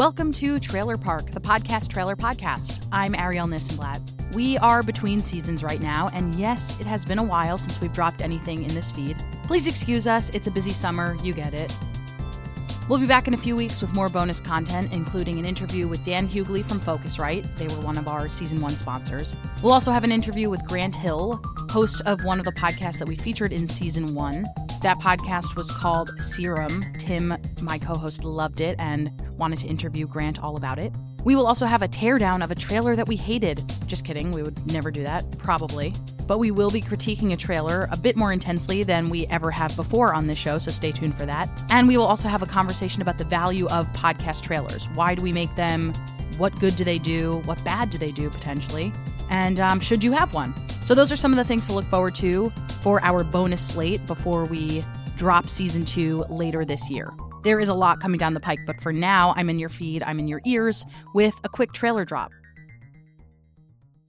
Welcome to Trailer Park, the podcast trailer podcast. I'm Arielle Nissenblatt. We are between seasons right now, and yes, it has been a while since we've dropped anything in this feed. Please excuse us, it's a busy summer, you get it. We'll be back in a few weeks with more bonus content, including an interview with Dan Hughley from Focusrite. They were one of our season one sponsors. We'll also have an interview with Grant Hill, host of one of the podcasts that we featured in season one. That podcast was called Serum. Tim, my co host, loved it and wanted to interview Grant all about it. We will also have a teardown of a trailer that we hated. Just kidding, we would never do that, probably. But we will be critiquing a trailer a bit more intensely than we ever have before on this show, so stay tuned for that. And we will also have a conversation about the value of podcast trailers. Why do we make them? What good do they do? What bad do they do potentially? And um, should you have one? So, those are some of the things to look forward to for our bonus slate before we drop season two later this year. There is a lot coming down the pike, but for now, I'm in your feed, I'm in your ears with a quick trailer drop.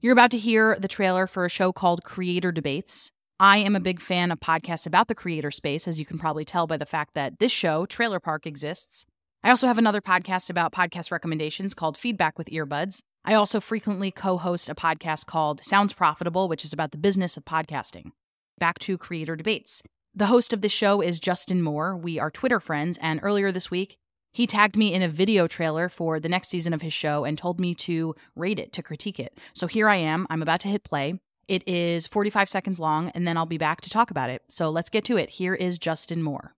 You're about to hear the trailer for a show called Creator Debates. I am a big fan of podcasts about the creator space, as you can probably tell by the fact that this show, Trailer Park, exists. I also have another podcast about podcast recommendations called Feedback with Earbuds. I also frequently co host a podcast called Sounds Profitable, which is about the business of podcasting. Back to Creator Debates. The host of this show is Justin Moore. We are Twitter friends, and earlier this week, he tagged me in a video trailer for the next season of his show and told me to rate it, to critique it. So here I am. I'm about to hit play. It is 45 seconds long, and then I'll be back to talk about it. So let's get to it. Here is Justin Moore.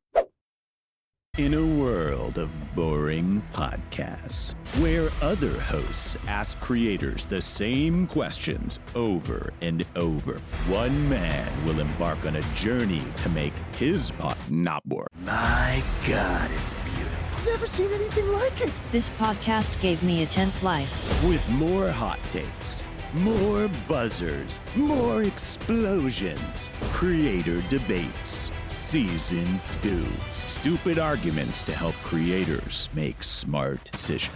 In a world of boring podcasts, where other hosts ask creators the same questions over and over, one man will embark on a journey to make his pod not boring. My God, it's beautiful. Never seen anything like it. This podcast gave me a 10th life. With more hot takes, more buzzers, more explosions, creator debates. Season 2 Stupid arguments to help creators make smart decisions.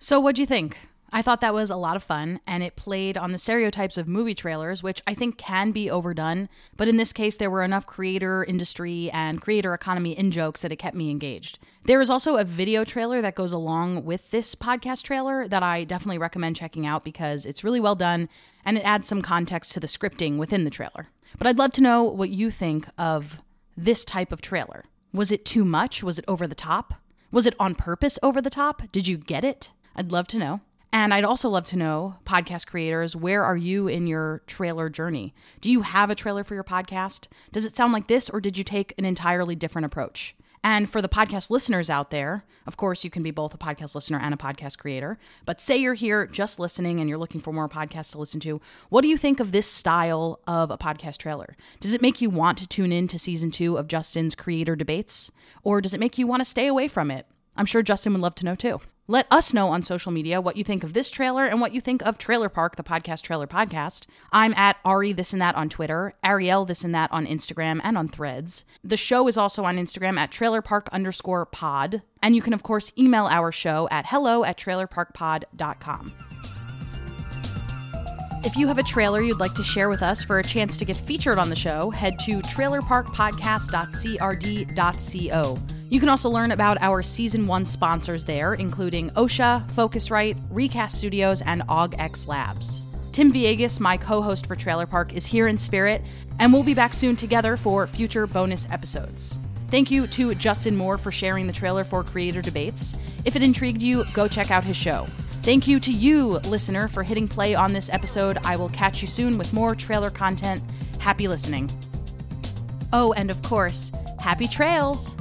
So, what'd you think? I thought that was a lot of fun, and it played on the stereotypes of movie trailers, which I think can be overdone. But in this case, there were enough creator industry and creator economy in jokes that it kept me engaged. There is also a video trailer that goes along with this podcast trailer that I definitely recommend checking out because it's really well done and it adds some context to the scripting within the trailer. But I'd love to know what you think of this type of trailer. Was it too much? Was it over the top? Was it on purpose over the top? Did you get it? I'd love to know. And I'd also love to know, podcast creators, where are you in your trailer journey? Do you have a trailer for your podcast? Does it sound like this, or did you take an entirely different approach? And for the podcast listeners out there, of course, you can be both a podcast listener and a podcast creator. But say you're here just listening and you're looking for more podcasts to listen to. What do you think of this style of a podcast trailer? Does it make you want to tune in to season two of Justin's creator debates? Or does it make you want to stay away from it? I'm sure Justin would love to know too. Let us know on social media what you think of this trailer and what you think of Trailer Park, the podcast trailer podcast. I'm at Ari This and That on Twitter, Arielle This and That on Instagram and on Threads. The show is also on Instagram at Trailer Park underscore pod. And you can, of course, email our show at hello at trailerparkpod.com. If you have a trailer you'd like to share with us for a chance to get featured on the show, head to trailerparkpodcast.crd.co. You can also learn about our season one sponsors there, including Ausha, Focusrite, Recast Studios, and AugX Labs. Tim Villegas, my co host for Trailer Park, is here in spirit, and we'll be back soon together for future bonus episodes. Thank you to Justin Moore for sharing the trailer for Creator Debates. If it intrigued you, go check out his show. Thank you to you, listener, for hitting play on this episode. I will catch you soon with more trailer content. Happy listening. Oh, and of course, happy trails!